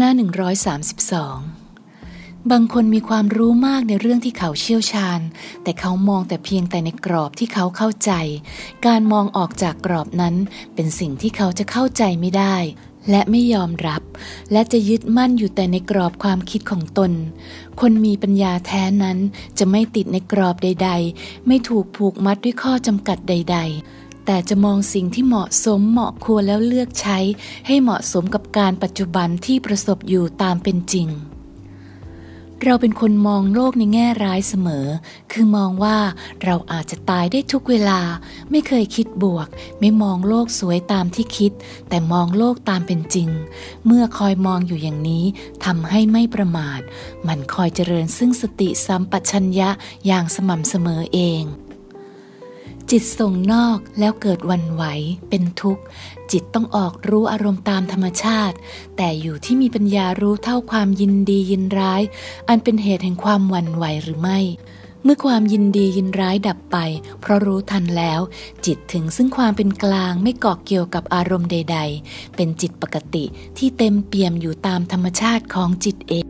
หน้า 132 บางคนมีความรู้มากในเรื่องที่เขาเชี่ยวชาญ แต่เขามองแต่เพียงแต่ในกรอบที่เขาเข้าใจ การมองออกจากกรอบนั้นเป็นสิ่งที่เขาจะเข้าใจไม่ได้ และไม่ยอมรับ และจะยึดมั่นอยู่แต่ในกรอบความคิดของตน คนมีปัญญาแท้นั้นจะไม่ติดในกรอบใด ๆ ไม่ถูกผูกมัดด้วยข้อจำกัดใด ๆ แต่จะมองสิ่งที่เหมาะสมเหมาะควรแล้วเลือกใช้ ให้เหมาะสมกับการปัจจุบันที่ประสบอยู่ตามเป็นจริง เราเป็นคนมองโลกในแง่ร้ายเสมอ คือมองว่าเราอาจจะตายได้ทุกเวลา ไม่เคยคิดบวก ไม่มองโลกสวยตามที่คิด แต่มองโลกตามเป็นจริง เมื่อคอยมองอยู่อย่างนี้ทำให้ไม่ประมาท มันคอยเจริญซึ่งสติสัมปชัญญะอย่างสม่ำเสมอเอง จิตส่งนอกแล้วเกิดวันไหว เป็นทุกข์ จิตต้องออกรู้อารมณ์ตามธรรมชาติ แต่อยู่ที่มีปัญญารู้เท่าความยินดียินร้าย อันเป็นเหตุแห่งความวันไหวหรือไม่ เมื่อความยินดียินร้ายดับไป เพราะรู้ทันแล้ว จิตถึงซึ่งความเป็นกลางไม่เกาะเกี่ยวกับอารมณ์ใด ๆ เป็นจิตปกติที่เต็มเปี่ยมอยู่ตามธรรมชาติของจิตเอง